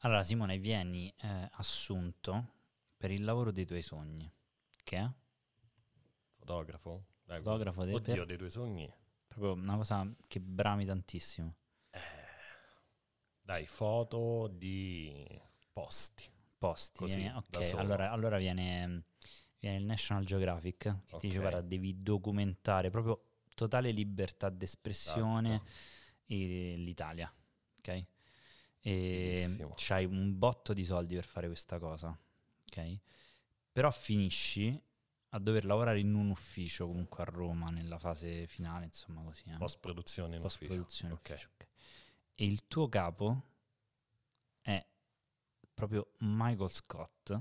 Allora, Simone, vieni eh, assunto per il lavoro dei tuoi sogni. Che è? Fotografo? Dai, Fotografo dei, Oddio, per- dei tuoi sogni. proprio una cosa che brami tantissimo. Dai, foto di posti. Posti. Così, da ok, allora, allora viene, viene il National Geographic che ti dice. Guarda, devi documentare proprio totale libertà d'espressione Esatto. l'Italia. Ok? E Fighissimo. c'hai un botto di soldi per fare questa cosa. Ok? Però finisci a dover lavorare in un ufficio comunque a Roma nella fase finale, insomma così. eh. Post produzione in Post ufficio. produzione Ok. ufficio, ok. E il tuo capo è proprio Michael Scott,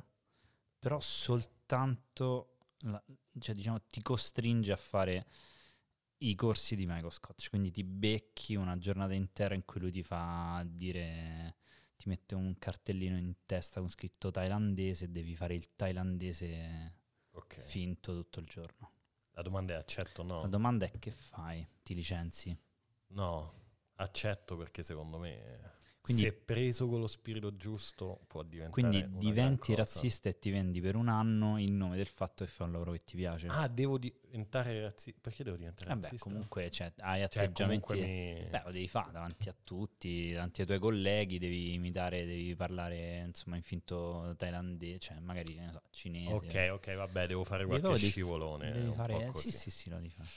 però soltanto, la- cioè diciamo, ti costringe a fare i corsi di Michael Scott, quindi ti becchi una giornata intera in cui lui ti fa dire, ti mette un cartellino in testa con scritto thailandese e devi fare il thailandese Ok. finto tutto il giorno. La domanda è accetto o no? La domanda è che fai? Ti licenzi? No, accetto perché secondo me Quindi- se preso con lo spirito giusto può diventare Quindi diventi razzista e ti vendi per un anno in nome del fatto che fai un lavoro che ti piace. Ah, devo diventare razzista? Perché devo diventare Vabbè, razzista? comunque cioè, hai Cioè, atteggiamenti... comunque mi... Beh, lo devi fare davanti a tutti, davanti ai tuoi colleghi, devi imitare, devi parlare insomma in finto thailandese, cioè magari che ne so, cinese. Ok, ok, vabbè, devo fare qualche devi- scivolone. Devi un fare... po' così. Sì, sì, sì, lo devi fare.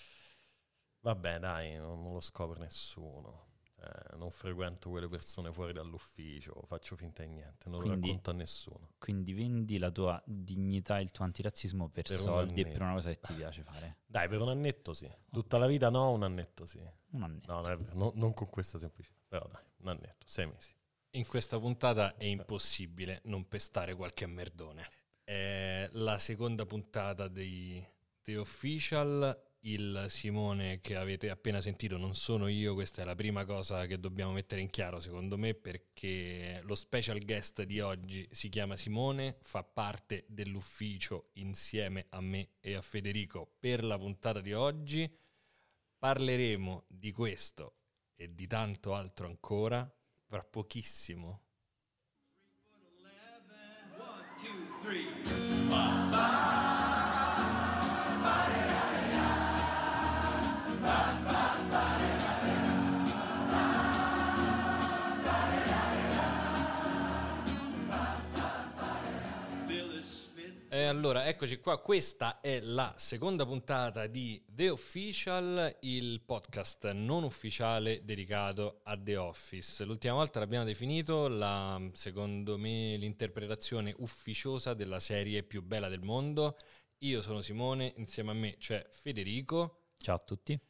Vabbè, dai, non, non lo scopre nessuno. Cioè, non frequento quelle persone fuori dall'ufficio, faccio finta di niente, non Quindi- lo racconto a nessuno. Quindi vendi la tua dignità e il tuo antirazzismo per, Per soldi e per una cosa che ti piace fare. Dai, per un annetto sì. Tutta la vita no, un annetto sì. Un annetto. No, non, è vero, no- non con questa semplicità. Però dai, un annetto, sei mesi. In questa puntata è impossibile non pestare qualche merdone. È la seconda puntata di The Official. Il Simone che avete appena sentito non sono io, questa è la prima cosa che dobbiamo mettere in chiaro secondo me perché lo special guest di oggi si chiama Simone, fa parte dell'ufficio insieme a me e a Federico per la puntata di oggi. Parleremo di questo e di tanto altro ancora fra pochissimo. E allora, eccoci qua, questa è la seconda puntata di The Official, il podcast non ufficiale dedicato a The Office. L'ultima volta l'abbiamo definito la, secondo me, l'interpretazione ufficiosa della serie più bella del mondo. Io sono Simone, insieme a me c'è Federico Ciao a tutti.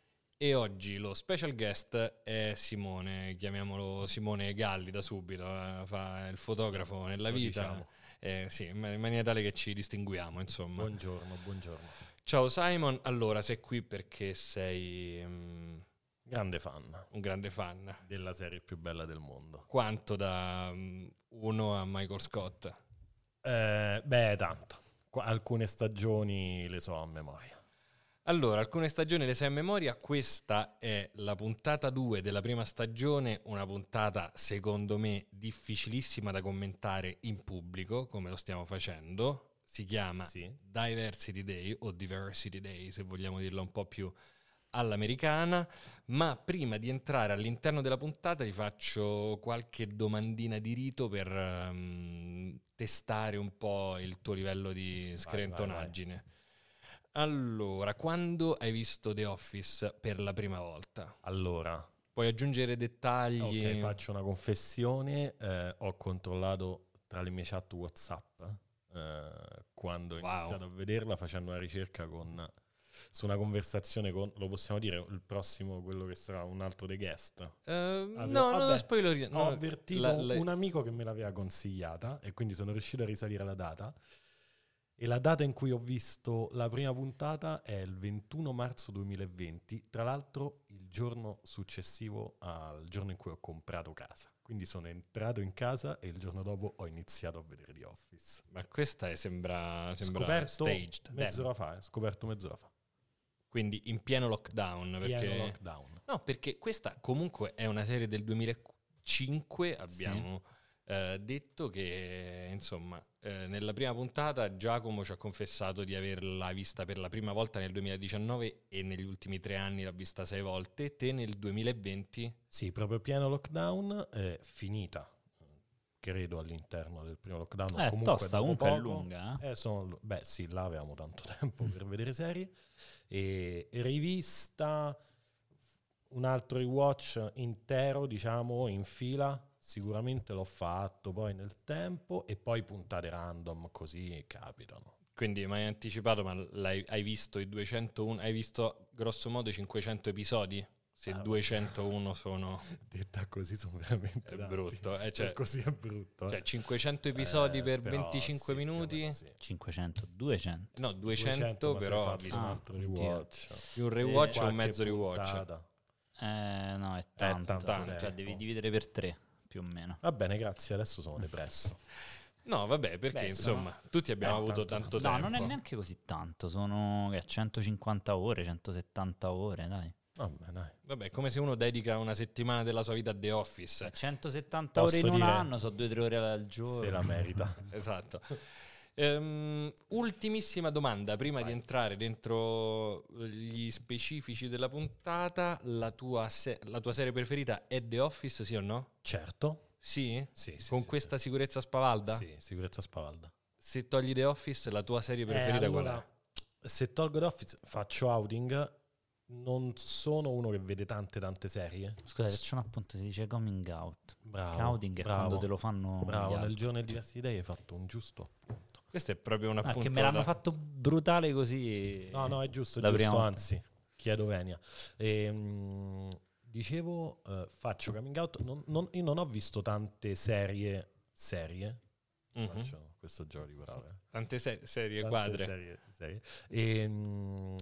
E oggi lo special guest è Simone, chiamiamolo Simone Galli da subito, eh, fa il fotografo nella Lo vita. diciamo. Eh, sì, in maniera tale che ci distinguiamo, insomma. Buongiorno, buongiorno. Ciao Simon, allora sei qui perché sei mm, Grande fan un grande fan. della serie più bella del mondo. Quanto da mm, uno a Michael Scott? Eh, beh, tanto. Qua- alcune stagioni le so a memoria. Allora, alcune stagioni le sai a memoria, questa è la puntata 2 della prima stagione, una puntata secondo me difficilissima da commentare in pubblico, come lo stiamo facendo. Si chiama Sì. Diversity Day o Diversity Day, se vogliamo dirla un po' più all'americana, ma prima di entrare all'interno della puntata vi faccio qualche domandina di rito per ehm, testare un po' il tuo livello di screntonaggine. Allora, quando hai visto The Office per la prima volta? Allora, Puoi aggiungere dettagli? ok, faccio una confessione. eh, ho controllato tra le mie chat WhatsApp eh, quando ho Wow. iniziato a vederla facendo una ricerca con, su una conversazione con, lo possiamo dire, il prossimo, quello che sarà un altro dei guest. Eh, Avve- no, non vabbè, lo spoiler. ho no, avvertito la- la- un amico che me l'aveva consigliata e quindi sono riuscito a risalire la data. E la data in cui ho visto la prima puntata è il 21 marzo 2020, tra l'altro il giorno successivo al giorno in cui ho comprato casa. Quindi sono entrato in casa e il giorno dopo ho iniziato a vedere The Office. Ma questa è- sembra, sembra scoperto staged. mezz'ora fa, eh, scoperto mezz'ora fa. Quindi in pieno lockdown. Pieno Perché... lockdown. No, perché questa comunque è una serie del 2005, abbiamo eh, detto che, insomma, eh, nella prima puntata Giacomo ci ha confessato di averla vista per la prima volta nel 2019 e negli ultimi tre anni l'ha vista sei volte. Te nel 2020? Sì, proprio pieno lockdown, è finita, credo, all'interno del primo lockdown. Eh, comunque tosta, comunque è poco. lunga. eh. Eh, sono- beh, sì, là avevamo tanto tempo per vedere serie. E rivista un altro rewatch intero, diciamo, in fila. Sicuramente l'ho fatto poi nel tempo e poi puntate random così capitano. Quindi mi hai anticipato, ma l'hai- hai visto i 201, hai visto grosso modo i 500 episodi? Se Ah, 201 sono... Detta così sono veramente È tanti. brutto, eh, cioè, così è brutto. eh. cioè 500 episodi Eh, per però 25 sì, minuti? sì. 500, 200. No, 200, ma se però hai ho visto un Ah, altro rewatch. più un rewatch E o un mezzo rewatch. puntata. Eh, no, è tanto. tanto cioè, tempo. devi dividere per tre, più o meno. Va bene, grazie. Adesso sono depresso. No, vabbè, perché Beh, insomma, tutti abbiamo Eh, avuto tanto- tanto No, tempo. non è neanche così tanto. Sono che, 150 ore, 170 ore, dai. Vabbè, dai. Vabbè, è come se uno dedica una settimana della sua vita a The Office. 170 Posso ore in un dire- anno, sono 2-3 ore al giorno. Se la merita. Esatto. Ehm, ultimissima domanda, prima di Vai. entrare dentro gli specifici della puntata, la tua, se- la tua serie preferita è The Office, sì o no? Certo. Sì? Sì, sì, Con sì, questa sì. sicurezza spavalda? Sì, sicurezza spavalda. Se togli The Office, la tua serie Eh, preferita qual allora, è? Se tolgo The Office, faccio outing. Non sono uno che vede tante tante serie. Scusa, faccio un appunto, si dice coming out. Bravo. Outing è bravo, quando te lo fanno Bravo, nel giorno di diversi idee hai fatto un giusto appunto. Questo è proprio un Ah, appunto che me l'hanno da- fatto brutale così. No, no, è giusto, è giusto, anzi, chiedo venia. Ehm, dicevo, eh, faccio coming out, non- non- io non ho visto tante serie, serie, Mhm. faccio questo gioco di parole. Tante se- serie Tante quadre. serie, serie. Ehm,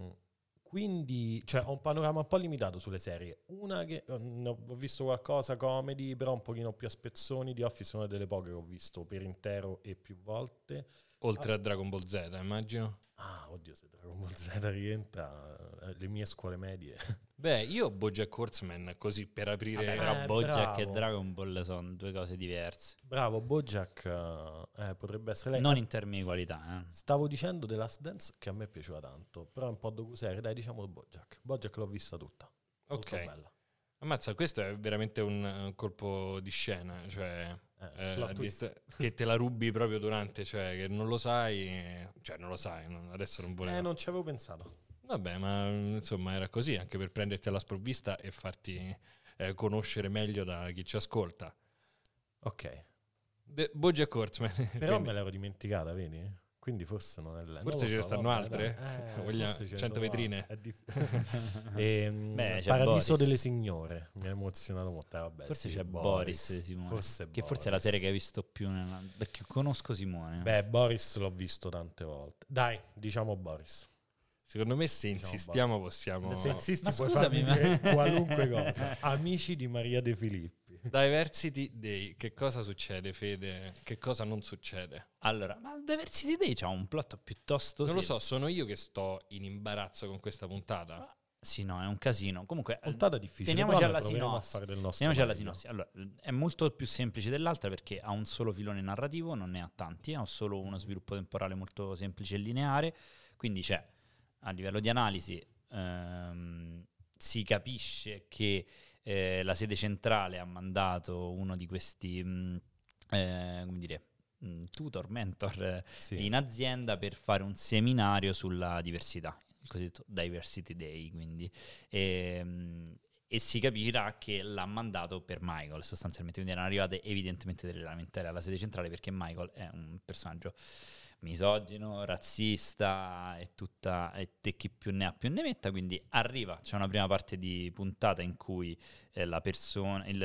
quindi, cioè, ho un panorama un po' limitato sulle serie. Una che eh, ho visto qualcosa, comedy, però un pochino più a spezzoni. Di Office è una delle poche che ho visto per intero e più volte. Oltre a Dragon Ball Z, immagino. Ah, oddio, se Dragon Ball Z rientra, eh, le mie scuole medie. Beh, io Bojack Horseman, così per aprire... Vabbè, però Eh, Bojack e bravo. Dragon Ball sono due cose diverse. Bravo, Bojack eh, eh, potrebbe essere lei. Non in termini di qualità, eh. Stavo dicendo The Last Dance che a me piaceva tanto, però è un po' docuserie, dai diciamo Bojack. Bojack l'ho vista tutta. Molto ok. bella. Ammazza, questo è veramente un, un colpo di scena, cioè Eh, eh, dist- che te la rubi proprio durante, cioè che non lo sai, eh, cioè non lo sai, non- adesso non volevo. Eh, non ci avevo pensato. Vabbè, ma mm, insomma era così, anche per prenderti alla sprovvista e farti eh, conoscere meglio da chi ci ascolta. Ok. The Bojack Horseman. Però quindi- me l'ero dimenticata, vedi? Quindi forse non è lei. Forse ce ne so, stanno vabbè, altre? Eh, ne 100 sono vetrine? altre. È dif- Ehm, Beh, Paradiso Boris. delle signore. Mi ha emozionato molto. eh, vabbè, Forse sì, c'è Boris, Simone. Forse che forse è la Boris. serie che hai visto più nella... perché conosco Simone. Beh, Boris l'ho visto tante volte. Dai, diciamo Boris. Secondo me se Diciamo insistiamo basta. possiamo... Se insisti Ma puoi scusami, farmi ma- dire qualunque cosa. Amici di Maria De Filippi. Diversity Day, che cosa succede Fede? Che cosa non succede? Allora, ma Diversity Day c'ha un plot piuttosto... Non lo sì- so, sono io che sto in imbarazzo con questa puntata. Sì, no, è un casino. Comunque, eh, Puntata difficile. Teniamoci alla sinossi. Teniamoci alla sinossi. Allora, è molto più semplice dell'altra perché ha un solo filone narrativo, non ne ha tanti, ha solo uno sviluppo temporale molto semplice e lineare, quindi c'è a livello di analisi ehm, si capisce che eh, la sede centrale ha mandato uno di questi mh, eh, come dire, mh, tutor, mentor eh, Sì. in azienda per fare un seminario sulla diversità, il cosiddetto Diversity Day, quindi. Ehm, E, si capirà che l'ha mandato per Michael, sostanzialmente, quindi erano arrivate evidentemente delle lamentele alla sede centrale perché Michael è un personaggio misogino, razzista e tutta e te chi più ne ha più ne metta, quindi arriva, c'è una prima parte di puntata in cui eh, la persona, il,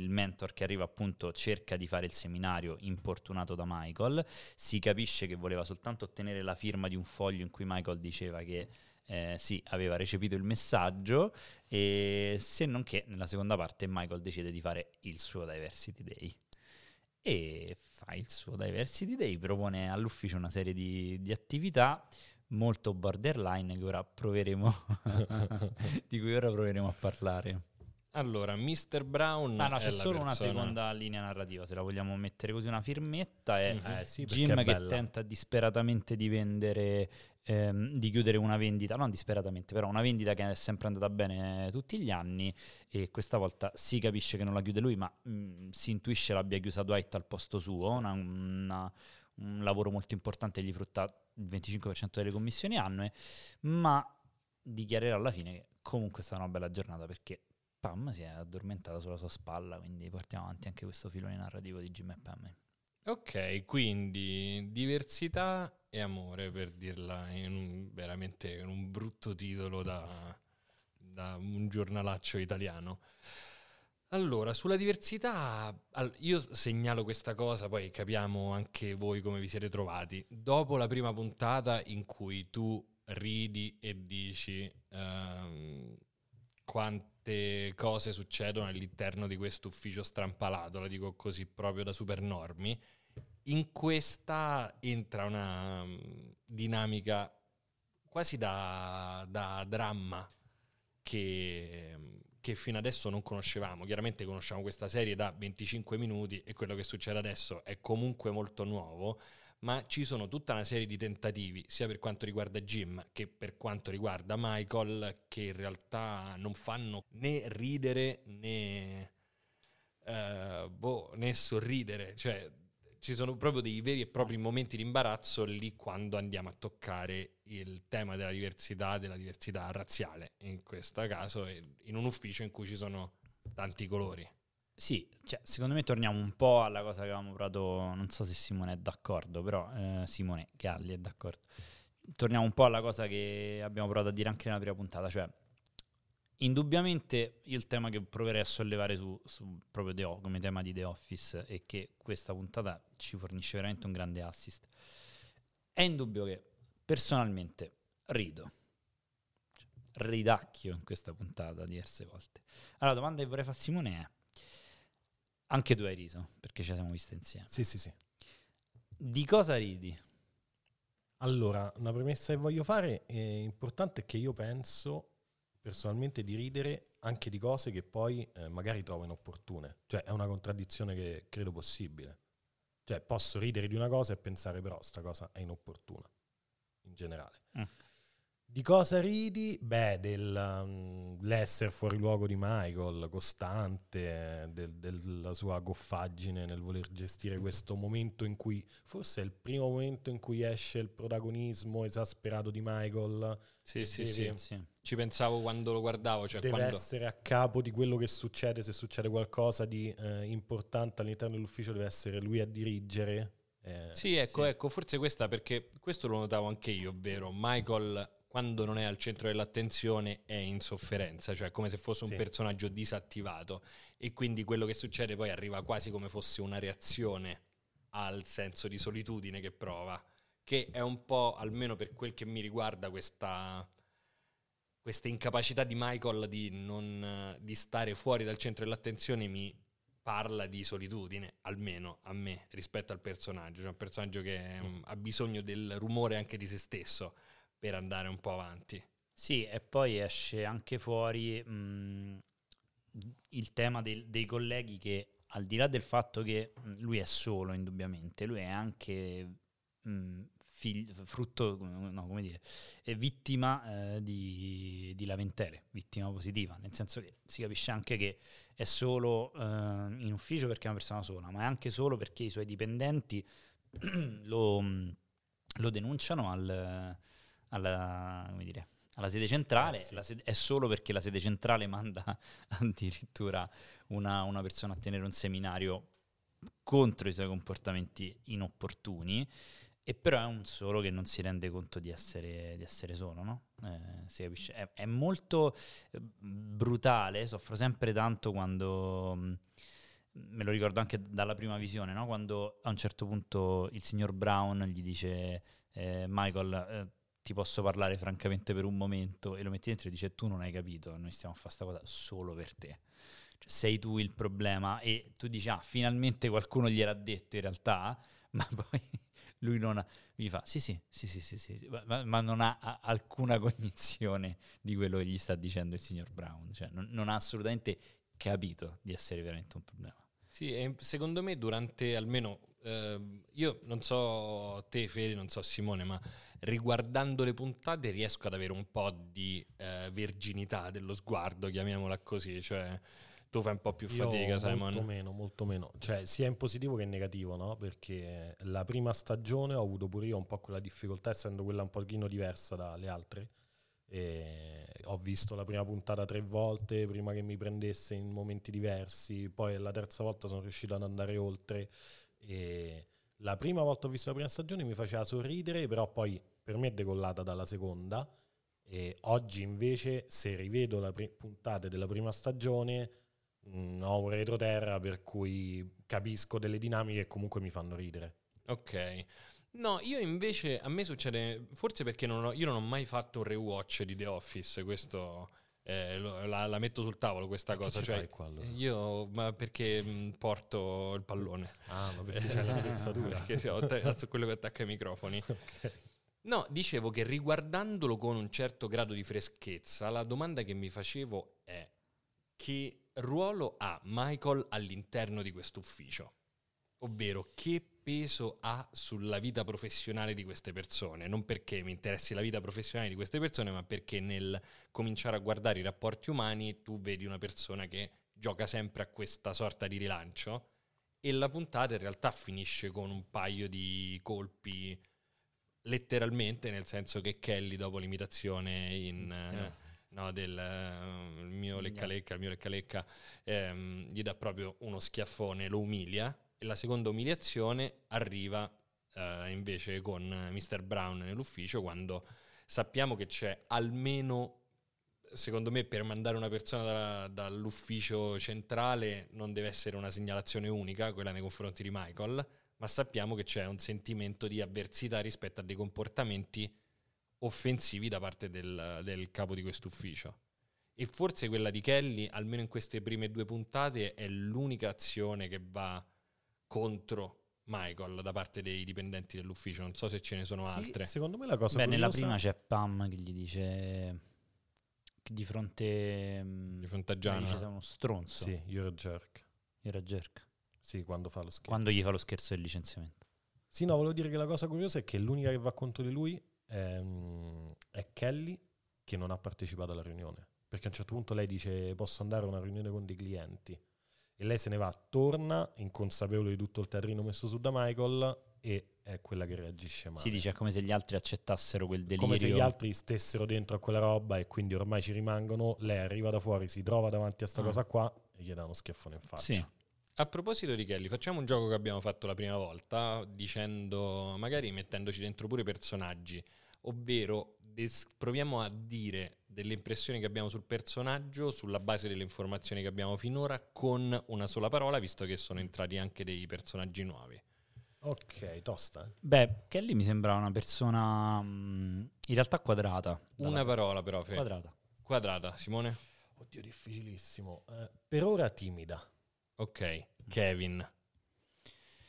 il mentor che arriva appunto cerca di fare il seminario importunato da Michael, si capisce che voleva soltanto ottenere la firma di un foglio in cui Michael diceva che eh, sì, aveva recepito il messaggio e se non che nella seconda parte Michael decide di fare il suo Diversity Day e fa il suo Diversity Day, propone all'ufficio una serie di, di attività molto borderline che ora proveremo di cui ora proveremo a parlare. Allora, Mr. Brown. Ah no, c'è solo una persona- seconda linea narrativa, se la vogliamo mettere così, una firmetta, è Mhm. Eh sì, Jim che tenta disperatamente di vendere, ehm, di chiudere una vendita, non disperatamente, però una vendita che è sempre andata bene tutti gli anni e questa volta si capisce che non la chiude lui, ma mh, si intuisce l'abbia chiusa Dwight al posto suo, una- una- un lavoro molto importante, gli frutta il 25% delle commissioni annue, ma dichiarerà alla fine che comunque è stata una bella giornata perché Pam si è addormentata sulla sua spalla, quindi portiamo avanti anche questo filone narrativo di Jim e Pam. Ok, quindi diversità e amore, per dirla in un, veramente in un brutto titolo da, da un giornalaccio italiano. Allora, sulla diversità, io segnalo questa cosa, poi capiamo anche voi come vi siete trovati. Dopo la prima puntata in cui tu ridi e dici ehm, quante cose succedono all'interno di questo ufficio strampalato, la dico così proprio da supernormi, in questa entra una mm, dinamica quasi da, da dramma che, che fino adesso non conoscevamo. Chiaramente conosciamo questa serie da 25 minuti e quello che succede adesso è comunque molto nuovo, ma ci sono tutta una serie di tentativi, sia per quanto riguarda Jim che per quanto riguarda Michael, che in realtà non fanno né ridere né, eh, boh, né sorridere. Cioè, ci sono proprio dei veri e propri momenti di imbarazzo lì quando andiamo a toccare il tema della diversità, della diversità razziale, in questo caso, in un ufficio in cui ci sono tanti colori. Sì, cioè, secondo me torniamo un po' alla cosa che avevamo provato, non so se Simone è d'accordo, però eh, Simone Galli è d'accordo. Torniamo un po' alla cosa che abbiamo provato a dire anche nella prima puntata, cioè indubbiamente io il tema che proverei a sollevare su, su proprio The O- come tema di The Office è che questa puntata ci fornisce veramente un grande assist. È indubbio che personalmente rido, Cioè, ridacchio in questa puntata diverse volte. Allora, la domanda che vorrei fare a Simone è anche tu hai riso, perché ci siamo visti insieme. Sì, sì, sì. Di cosa ridi? Allora, una premessa che voglio fare è importante è che io penso personalmente di ridere anche di cose che poi eh, magari trovo inopportune. Cioè, è una contraddizione che credo possibile. Cioè, posso ridere di una cosa e pensare però sta cosa è inopportuna, in generale. Mm. Di cosa ridi? Beh, dell'essere fuori luogo di Michael, costante, del- della sua goffaggine nel voler gestire questo momento in cui, forse è il primo momento in cui esce il protagonismo esasperato di Michael, Sì, sì, Devi- sì. Ci pensavo quando lo guardavo, cioè deve quando... essere a capo di quello che succede, se succede qualcosa di eh, importante all'interno dell'ufficio deve essere lui a dirigere. eh, Sì, ecco, ecco, forse questa perché questo lo notavo anche io, ovvero Michael quando non è al centro dell'attenzione è in sofferenza, cioè come se fosse un Sì. personaggio disattivato e quindi quello che succede poi arriva quasi come fosse una reazione al senso di solitudine che prova, che è un po', almeno per quel che mi riguarda, questa, questa incapacità di Michael di, non, di stare fuori dal centro dell'attenzione mi parla di solitudine, almeno a me, rispetto al personaggio. Cioè un personaggio che mm, ha bisogno del rumore anche di se stesso per andare un po' avanti. Sì, e poi esce anche fuori mh, il tema del- dei colleghi che al di là del fatto che lui è solo indubbiamente, lui è anche mh, fig- frutto, no, come dire, è vittima eh, di, di lamentele, vittima positiva, nel senso che si capisce anche che è solo eh, in ufficio perché è una persona sola, ma è anche solo perché i suoi dipendenti lo, lo denunciano al, alla, come dire, alla sede centrale, Eh, sì. sede- è solo perché la sede centrale manda addirittura una, una persona a tenere un seminario contro i suoi comportamenti inopportuni, e però è un solo che non si rende conto di essere, di essere solo, no? Eh, si capisce. È, è molto eh, brutale, soffro sempre tanto quando... mh, Me lo ricordo anche dalla prima visione, no? quando a un certo punto il signor Brown gli dice eh, Michael, eh, ti posso parlare francamente per un momento e lo metti dentro e dice tu non hai capito, noi stiamo a fare questa cosa solo per te. Cioè, sei tu il problema e tu dici ah finalmente qualcuno gliel'ha detto in realtà, ma poi lui non ha, gli fa sì sì sì sì sì, sì, sì", ma- ma, non ha alcuna cognizione di quello che gli sta dicendo il signor Brown, cioè non, non ha assolutamente capito di essere veramente un problema. Sì, secondo me durante almeno, eh, io non so te Fede, non so Simone, ma riguardando le puntate riesco ad avere un po' di eh, verginità dello sguardo, chiamiamola così, cioè tu fai un po' più fatica, Io Simon. Molto meno, molto meno. Cioè, sia in positivo che in negativo, no? Perché la prima stagione ho avuto pure io un po' quella difficoltà, essendo quella un pochino diversa dalle altre. E ho visto la prima puntata tre volte prima che mi prendesse in momenti diversi, poi la terza volta sono riuscito ad andare oltre. E la prima volta ho visto la prima stagione mi faceva sorridere, però poi per me è decollata dalla seconda. E oggi invece, se rivedo le puntate della prima stagione, mh, ho un retroterra per cui capisco delle dinamiche che comunque mi fanno ridere. Ok. No, io invece, a me succede, forse perché non ho- io non ho mai fatto un rewatch di The Office, questo eh, lo- la, la metto sul tavolo questa cosa. ci Cioè, fai qua, allora? io, ma perché mh, porto il pallone. Ah, ma perché c'è l'attrezzatura? perché sì, ho te- quello che attacca i microfoni. No, dicevo che riguardandolo con un certo grado di freschezza, la domanda che mi facevo è che ruolo ha Michael all'interno di questo ufficio? Ovvero che peso ha sulla vita professionale di queste persone? Non perché mi interessi la vita professionale di queste persone, ma perché nel cominciare a guardare i rapporti umani tu vedi una persona che gioca sempre a questa sorta di rilancio e la puntata in realtà finisce con un paio di colpi letteralmente, nel senso che Kelly dopo l'imitazione in, eh, no, del eh, il mio lecca lecca, il mio lecca lecca, ehm, gli dà proprio uno schiaffone, lo umilia e la seconda umiliazione arriva eh, invece con Mr. Brown nell'ufficio quando sappiamo che c'è almeno secondo me per mandare una persona da- dall'ufficio centrale non deve essere una segnalazione unica, quella nei confronti di Michael, ma sappiamo che c'è un sentimento di avversità rispetto a dei comportamenti offensivi da parte del, del capo di quest'ufficio. E forse quella di Kelly, almeno in queste prime due puntate, è l'unica azione che va contro Michael da parte dei dipendenti dell'ufficio. Non so se ce ne sono Sì, altre. secondo me la cosa Beh, nella prima c'è Pam che gli dice che di fronte Di fronte a Gianna. dice sei uno stronzo. Sì, you're a jerk. Era jerk. Sì, quando fa lo scherzo. Quando gli fa lo scherzo del licenziamento. Sì, no, volevo dire che la cosa curiosa è che l'unica che va contro di lui è, mm, è Kelly che non ha partecipato alla riunione. Perché a un certo punto lei dice posso andare a una riunione con dei clienti. E lei se ne va, torna, inconsapevole di tutto il teatrino messo su da Michael e è quella che reagisce male. Si dice è come se gli altri accettassero quel delirio. Come se gli altri stessero dentro a quella roba e quindi ormai ci rimangono. Lei arriva da fuori, si trova davanti a sta Ah. cosa qua e gli dà uno schiaffone in faccia. Sì. A proposito di Kelly, facciamo un gioco che abbiamo fatto la prima volta, dicendo, magari mettendoci dentro pure i personaggi, ovvero des- proviamo a dire delle impressioni che abbiamo sul personaggio sulla base delle informazioni che abbiamo finora con una sola parola, visto che sono entrati anche dei personaggi nuovi. Ok, tosta. eh. Beh, Kelly mi sembra una persona mm, in realtà quadrata. Una parola però, Fe. Quadrata. Quadrata, Simone? Oddio, difficilissimo. Eh, per ora timida. Ok, Kevin.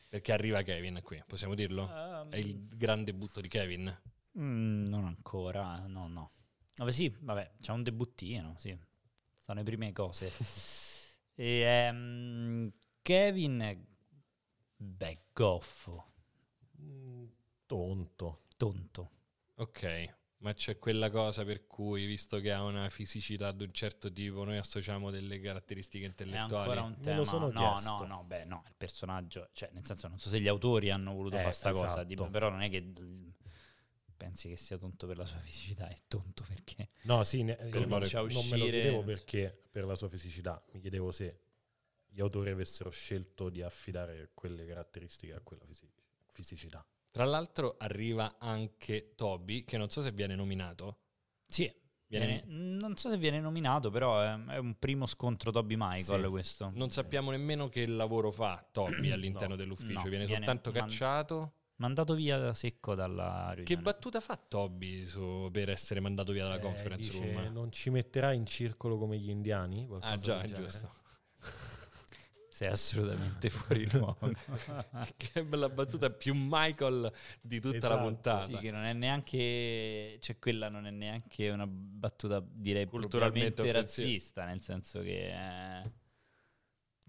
Perché arriva Kevin qui, possiamo dirlo? È il gran debutto di Kevin. Mm, non ancora, no, no. Vabbè, sì, vabbè, c'è un debuttino, sì. Stanno le prime cose. e, ehm, Kevin è, beh, goffo, Mm, tonto. tonto. Ok, ma c'è quella cosa per cui, visto che ha una fisicità di un certo tipo, noi associamo delle caratteristiche È intellettuali. ancora un Me tema. lo sono no, chiesto. no, no, beh, no, il personaggio, cioè, nel senso, non so se gli autori hanno voluto Eh, fare sta cosa, esatto. tipo, però non è che pensi che sia tonto per la sua fisicità, è tonto perché... No, sì, ne- io non, a non me lo uscire- chiedevo perché per la sua fisicità, mi chiedevo se gli autori avessero scelto di affidare quelle caratteristiche a quella fisi- fisicità. Tra l'altro arriva anche Toby, che non so se viene nominato. Sì, Viene- viene- non so se viene nominato, però è, è un primo scontro Toby Michael Sì. questo. Non sappiamo nemmeno che lavoro fa Toby all'interno No, dell'ufficio, no, viene, viene soltanto man- cacciato. Mandato via da secco dalla riunione. Che battuta fa Toby su- per essere mandato via dalla Eh, conference dice, room? non ci metterà in circolo come gli indiani? Qualcosa Ah già, è giusto. Sei assolutamente fuori luogo. che bella battuta, più Michael di tutta la Esatto, puntata. sì, che non è neanche... Cioè, quella non è neanche una battuta, direi, Culturalmente razzista, nel senso che... eh,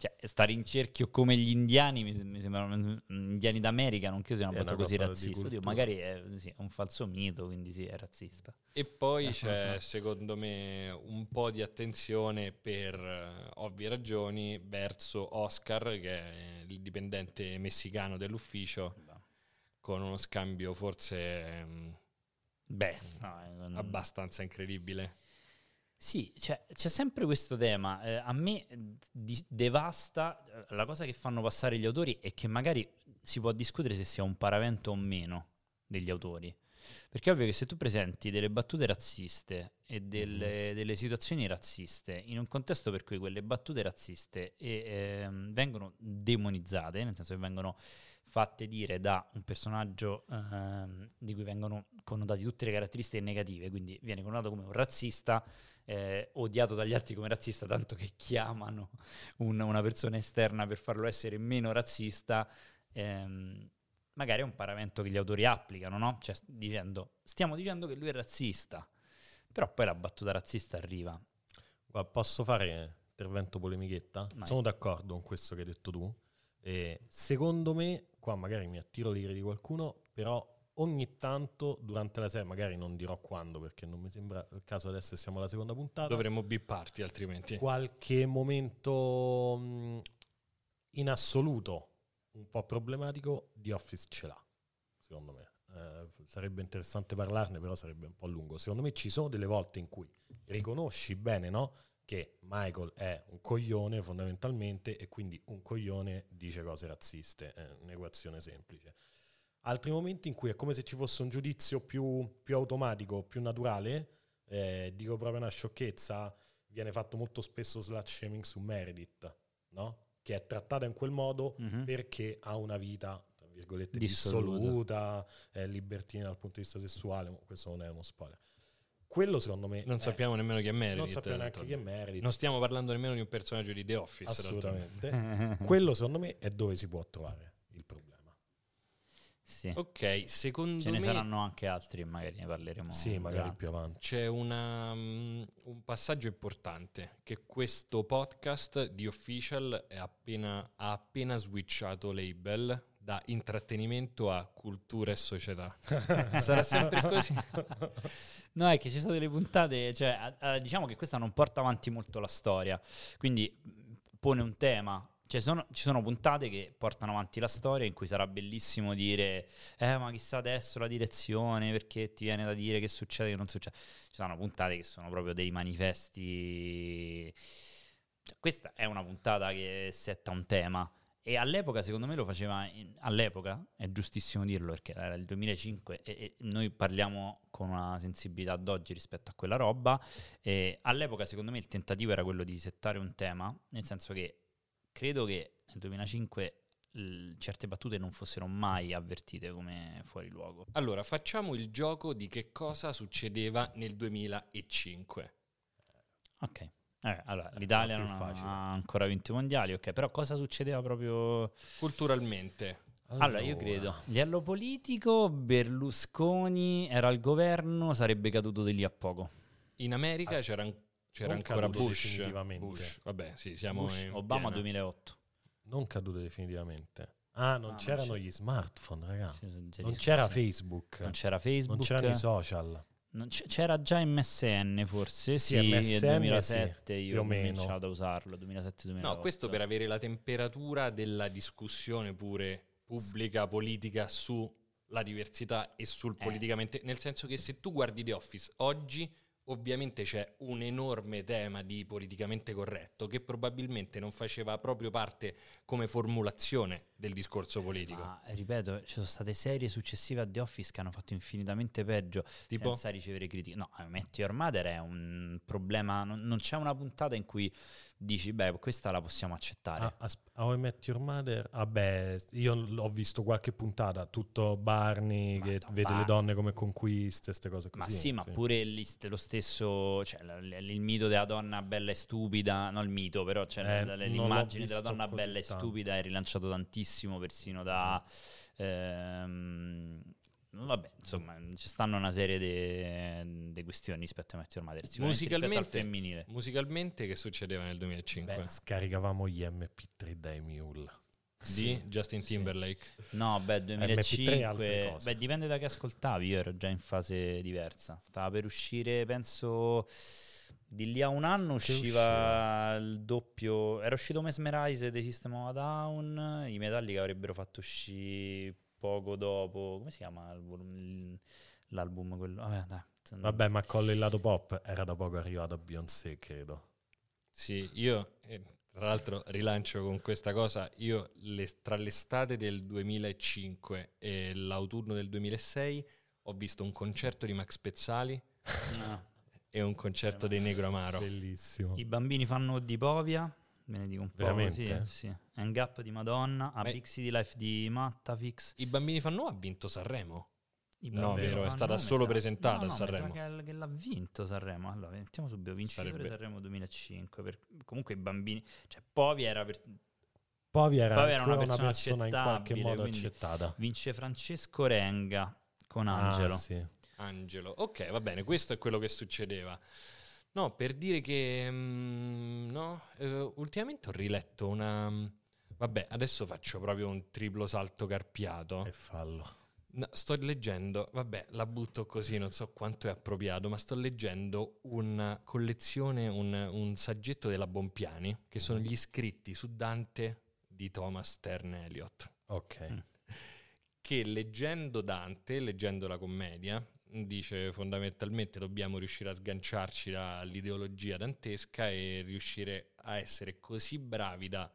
Cioè, stare in cerchio come gli indiani, mi, mi sembrano gli indiani d'America, non credo sia una cosa così razzista. Oddio, magari è, sì, è un falso mito, quindi sì, è razzista. E poi c'è, secondo me, un po' di attenzione per eh, ovvie ragioni verso Oscar, che è il dipendente messicano dell'ufficio, con uno scambio forse ehm, Beh, no, eh, non- abbastanza incredibile. Sì, cioè, c'è sempre questo tema. Eh, a me eh, di- devasta eh, la cosa che fanno passare gli autori è che magari si può discutere se sia un paravento o meno degli autori. Perché è ovvio che se tu presenti delle battute razziste e delle, delle situazioni razziste in un contesto per cui quelle battute razziste e, ehm, vengono demonizzate, nel senso che vengono fatte dire da un personaggio ehm, di cui vengono connotati tutte le caratteristiche negative, quindi viene connotato come un razzista, eh, odiato dagli altri come razzista, tanto che chiamano un- una persona esterna per farlo essere meno razzista, ehm, magari è un paravento che gli autori applicano, no? Cioè dicendo, stiamo dicendo che lui è razzista, però poi la battuta razzista arriva. Guarda, posso fare intervento polemichetta? Vai. Sono d'accordo con questo che hai detto tu. E secondo me, qua magari mi attiro l'ira di qualcuno, però ogni tanto durante la serie, magari non dirò quando perché non mi sembra il caso adesso che siamo alla seconda puntata, Dovremmo bipparti altrimenti. qualche momento mh, in assoluto un po' problematico di Office ce l'ha, secondo me. Eh, sarebbe interessante parlarne, però sarebbe un po' lungo. Secondo me ci sono delle volte in cui riconosci bene, no? Che Michael è un coglione fondamentalmente e quindi un coglione dice cose razziste, è un'equazione semplice. Altri momenti in cui è come se ci fosse un giudizio più, più automatico, più naturale, eh, dico proprio una sciocchezza, viene fatto molto spesso slut shaming su Meredith, no? Che è trattata in quel modo Mhm. perché ha una vita, tra virgolette, Dissoluta. dissoluta, è libertina dal punto di vista sessuale, questo non è uno spoiler. Quello secondo me Non è- sappiamo nemmeno chi è Meredith. non sappiamo neanche chi è Meredith, Non stiamo parlando nemmeno di un personaggio di The Office. assolutamente. Quello secondo me è dove si può trovare il problema. sì. Ok, secondo Ce ne me saranno anche altri, e magari ne parleremo. Sì, magari durante. più avanti. c'è una, mm, un passaggio importante, che questo podcast di Official è appena, ha appena switchato label da intrattenimento a cultura e società. Sarà sempre così. No, è che ci sono delle puntate, cioè, a- diciamo che questa non porta avanti molto la storia, quindi pone un tema. Cioè, sono- ci sono puntate che portano avanti la storia in cui sarà bellissimo dire, eh, ma chissà adesso la direzione, perché ti viene da dire che succede, che non succede. Ci sono puntate che sono proprio dei manifesti. Cioè, questa è una puntata che setta un tema. E all'epoca, secondo me, lo faceva. in- all'epoca, è giustissimo dirlo perché era il 2005 e, e noi parliamo con una sensibilità d'oggi rispetto a quella roba. E all'epoca, secondo me, il tentativo era quello di settare un tema, nel senso che credo che nel 2005 l- certe battute non fossero mai avvertite come fuori luogo. Allora, facciamo il gioco di che cosa succedeva nel 2005. Ok. Eh, allora, l'Italia più non facile. ha ancora vinto i mondiali, ok, però cosa succedeva proprio Culturalmente, Allora, io credo, a livello politico, Berlusconi era al governo, sarebbe caduto di lì a poco. in America Ah, c'era, c'era non ancora Bush. definitivamente. Bush. Vabbè, sì, siamo Bush, in Obama piena. 2008. Non caduto definitivamente. Ah, non Ah, non c'erano c'è- gli smartphone, raga. Sì, sì, già Non c'era Facebook. Non c'era Facebook. Non c'erano i social. Non c- c'era già MSN forse, Sì, sì, MSN, nel 2007 sì, io ho cominciato a usarlo, 2007-2008. No, questo per avere la temperatura della discussione pure pubblica, politica sulla diversità e sul Eh. politicamente, nel senso che se tu guardi The Office oggi ovviamente c'è un enorme tema di politicamente corretto che probabilmente non faceva proprio parte come formulazione del discorso politico. Ma ripeto, ci sono state serie successive a The Office che hanno fatto infinitamente peggio Tipo? senza ricevere critiche. No, I Met Your Mother è un problema, non, non c'è una puntata in cui dici, beh, questa la possiamo accettare. Ah, as- How I Met Your Mother? Vabbè, io l- ho visto qualche puntata, tutto Barney Ma che vede le Barney. donne come conquiste, queste cose Ma così. sì, ma pure lo stesso, cioè l- il mito della donna bella e stupida, no il mito, però cioè, Eh, non l'immagine della donna bella e tanto. stupida è rilanciato tantissimo, persino da ehm, Vabbè, insomma, ci stanno una serie di questioni rispetto a Matthew. Sicuramente rispetto al Musicalmente, femminile. musicalmente che succedeva nel 2005? Beh, scaricavamo gli MP3 dai Mule. di Justin Sì. Timberlake. No, beh, MP3 altre 2005. cose. Beh, dipende da che ascoltavi. Io ero già in fase diversa. Stava per uscire, penso. Di lì a un anno Che usciva il doppio. Era uscito Mesmerize dei System of a Down. I Metallica avrebbero fatto uscire poco dopo. Come si chiama volum- l'album? Quello? Vabbè, dai. Vabbè, ma con il lato pop era da poco arrivato a Beyoncé, credo. Sì, io eh, tra l'altro rilancio con questa cosa, io le- tra l'estate del 2005 e l'autunno del 2006 ho visto un concerto di Max Pezzali Ah. e un concerto dei Negro Amaro. Bellissimo. I bambini fanno di Povia. Ve ne dico un po'. Veramente? Sì, sì. Hang Up di Madonna. A Ma- Big City Life di Mattafix. I bambini fanno ha vinto Sanremo. No, vero, è stata solo sa- presentata no, a no, mi Sanremo. sa che, che l'ha vinto Sanremo. Allora, mettiamo subito vincitore Sarebbe- Sanremo 2005. per- comunque i bambini, cioè Povi era per, Povi era, Povi era una persona persona, in qualche modo accettata. vince Francesco Renga con Angelo. Ah, sì. Angelo. Ok, va bene, questo è quello che succedeva. No, per dire che mm, no, eh, ultimamente ho riletto una Vabbè, adesso faccio proprio un triplo salto carpiato. E fallo. No, sto leggendo, vabbè, la butto così, non so quanto è appropriato, ma sto leggendo una collezione, un, un saggetto della Bompiani, che sono gli scritti su Dante di Thomas Stern Eliot, Ok. Mm. che leggendo Dante, leggendo la commedia, dice fondamentalmente dobbiamo riuscire a sganciarci dall'ideologia dantesca e riuscire a essere così bravi da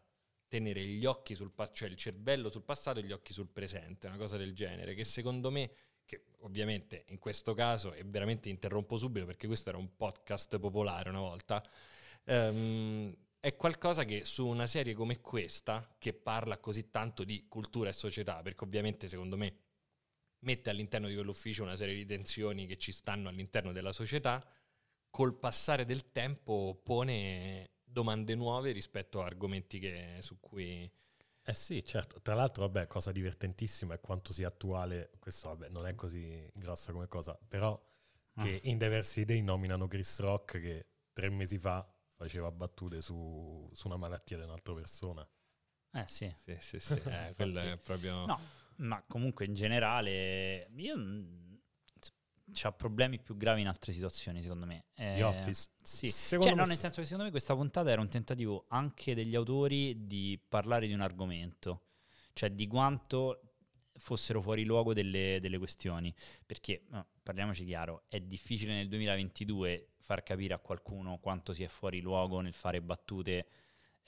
tenere gli occhi sul passato, cioè il cervello sul passato e gli occhi sul presente, una cosa del genere, che secondo me, che ovviamente in questo caso, e veramente interrompo subito perché questo era un podcast popolare una volta, ehm, è qualcosa che su una serie come questa, che parla così tanto di cultura e società, perché ovviamente secondo me mette all'interno di quell'ufficio una serie di tensioni che ci stanno all'interno della società, col passare del tempo pone domande nuove rispetto a argomenti che- su cui... Eh sì, certo. Tra l'altro, vabbè, cosa divertentissima è quanto sia attuale. Questo, vabbè, non è così grossa come cosa. Però che in Diversity Day nominano Chris Rock che tre mesi fa faceva battute su, su una malattia di un'altra persona. Eh sì. Sì, sì, sì, eh, quello è proprio... No, ma comunque in generale io c'ha problemi più gravi in altre situazioni, secondo me. Eh, The Office. Sì. Secondo Cioè, no, nel senso che secondo me questa puntata era un tentativo anche degli autori di parlare di un argomento, cioè di quanto fossero fuori luogo delle, delle questioni. Perché, no, parliamoci chiaro, è difficile nel 2022 far capire a qualcuno quanto si è fuori luogo nel fare battute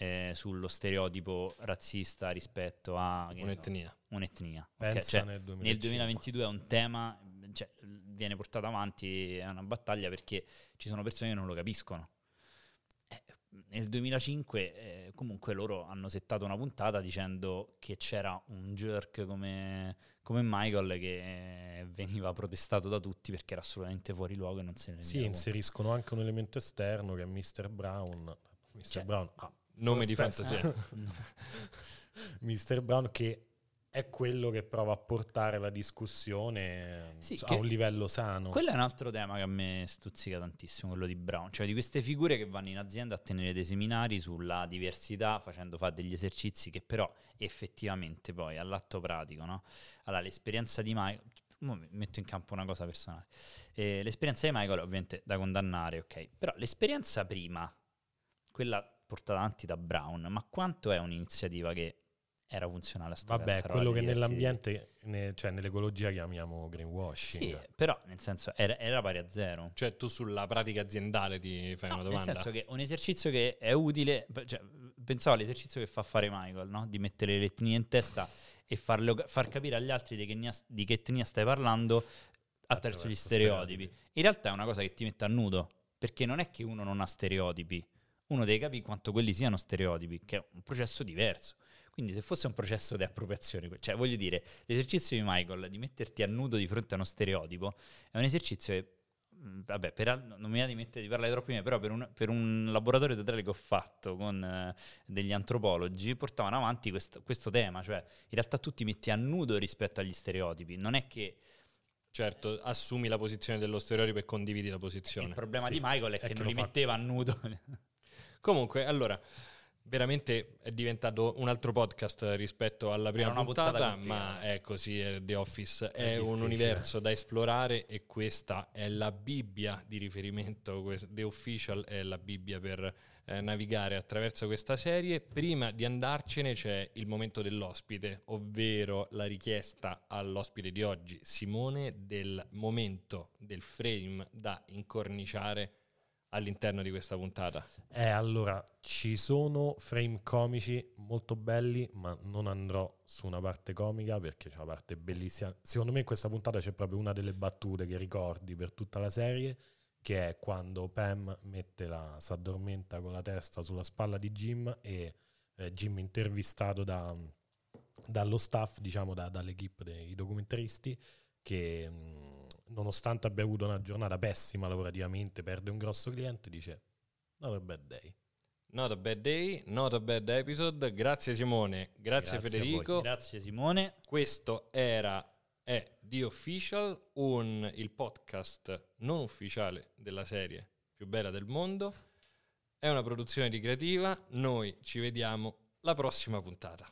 eh, sullo stereotipo razzista rispetto a ne so, un'etnia. un'etnia. ok? Pensa Cioè, nel 2005. nel 2022 è un tema, cioè, viene portato avanti, è una battaglia perché ci sono persone che non lo capiscono. Eh, nel 2005 eh, comunque loro hanno settato una puntata dicendo che c'era un jerk come, come Michael che eh, veniva protestato da tutti perché era assolutamente fuori luogo e non se ne Sì, rendeva inseriscono anche un elemento esterno che è Mr. Brown. Mr. Cioè, Brown ah, Nome di fantasia. Mr. Brown che è quello che prova a portare la discussione Sì, a un livello sano. Quello è un altro tema che a me stuzzica tantissimo, quello di Brown, cioè di queste figure che vanno in azienda a tenere dei seminari sulla diversità, facendo fare degli esercizi che però effettivamente poi all'atto pratico, no? Allora, l'esperienza di Michael, metto in campo una cosa personale, Eh, l'esperienza di Michael ovviamente da condannare, ok, però l'esperienza prima, quella portata avanti da Brown, ma quanto è un'iniziativa che era funzionale a sto Vabbè, quello che nell'ambiente, ne- cioè nell'ecologia chiamiamo Sì, greenwashing. però nel senso era, era pari a zero. Cioè tu sulla pratica aziendale ti fai No, una nel domanda? senso che un esercizio che è utile, cioè, pensavo all'esercizio che fa fare Michael, no? di mettere le etnie in testa e farlo- far capire agli altri di che, etnia, di che etnia stai parlando attraverso gli Attraverso stereotipi. stereotipi. In realtà è una cosa che ti mette a nudo, perché non è che uno non ha stereotipi, uno deve capire quanto quelli siano stereotipi, che è un processo diverso. Quindi se fosse un processo di appropriazione, cioè voglio dire, l'esercizio di Michael di metterti a nudo di fronte a uno stereotipo è un esercizio che, vabbè, per non mi va di mettere di parlare troppo prima, però per un, per un laboratorio teatrale che ho fatto con eh, degli antropologi portavano avanti questo, questo tema, cioè in realtà tu ti metti a nudo rispetto agli stereotipi, non è che Certo, assumi la posizione dello stereotipo e condividi la posizione. Il problema Sì, di Michael è è che che non li fa- metteva a nudo. Comunque, allora, veramente è diventato un altro podcast rispetto alla prima puntata, puntata ma è così, è The Office. È, È un universo da esplorare e questa è la Bibbia di riferimento, The Official è la Bibbia per eh, navigare attraverso questa serie. Prima di andarcene c'è il momento dell'ospite, ovvero la richiesta all'ospite di oggi, Simone, del momento, del frame da incorniciare all'interno di questa puntata. Eh, allora, ci sono frame comici molto belli, ma non andrò su una parte comica perché c'è una parte bellissima. Secondo me in questa puntata c'è proprio una delle battute che ricordi per tutta la serie, che è quando Pam mette la, si addormenta con la testa sulla spalla di Jim e eh, Jim intervistato da- dallo staff, diciamo da- dall'equipe dei documentaristi, che mh, nonostante abbia avuto una giornata pessima lavorativamente, perde un grosso cliente, dice not a bad day. Not a bad day, not a bad episode. Grazie Simone, grazie, Grazie Federico. Grazie Simone. Questo era è The Official, un, il podcast non ufficiale della serie più bella del mondo. È una produzione di creativa. Noi ci vediamo la prossima puntata.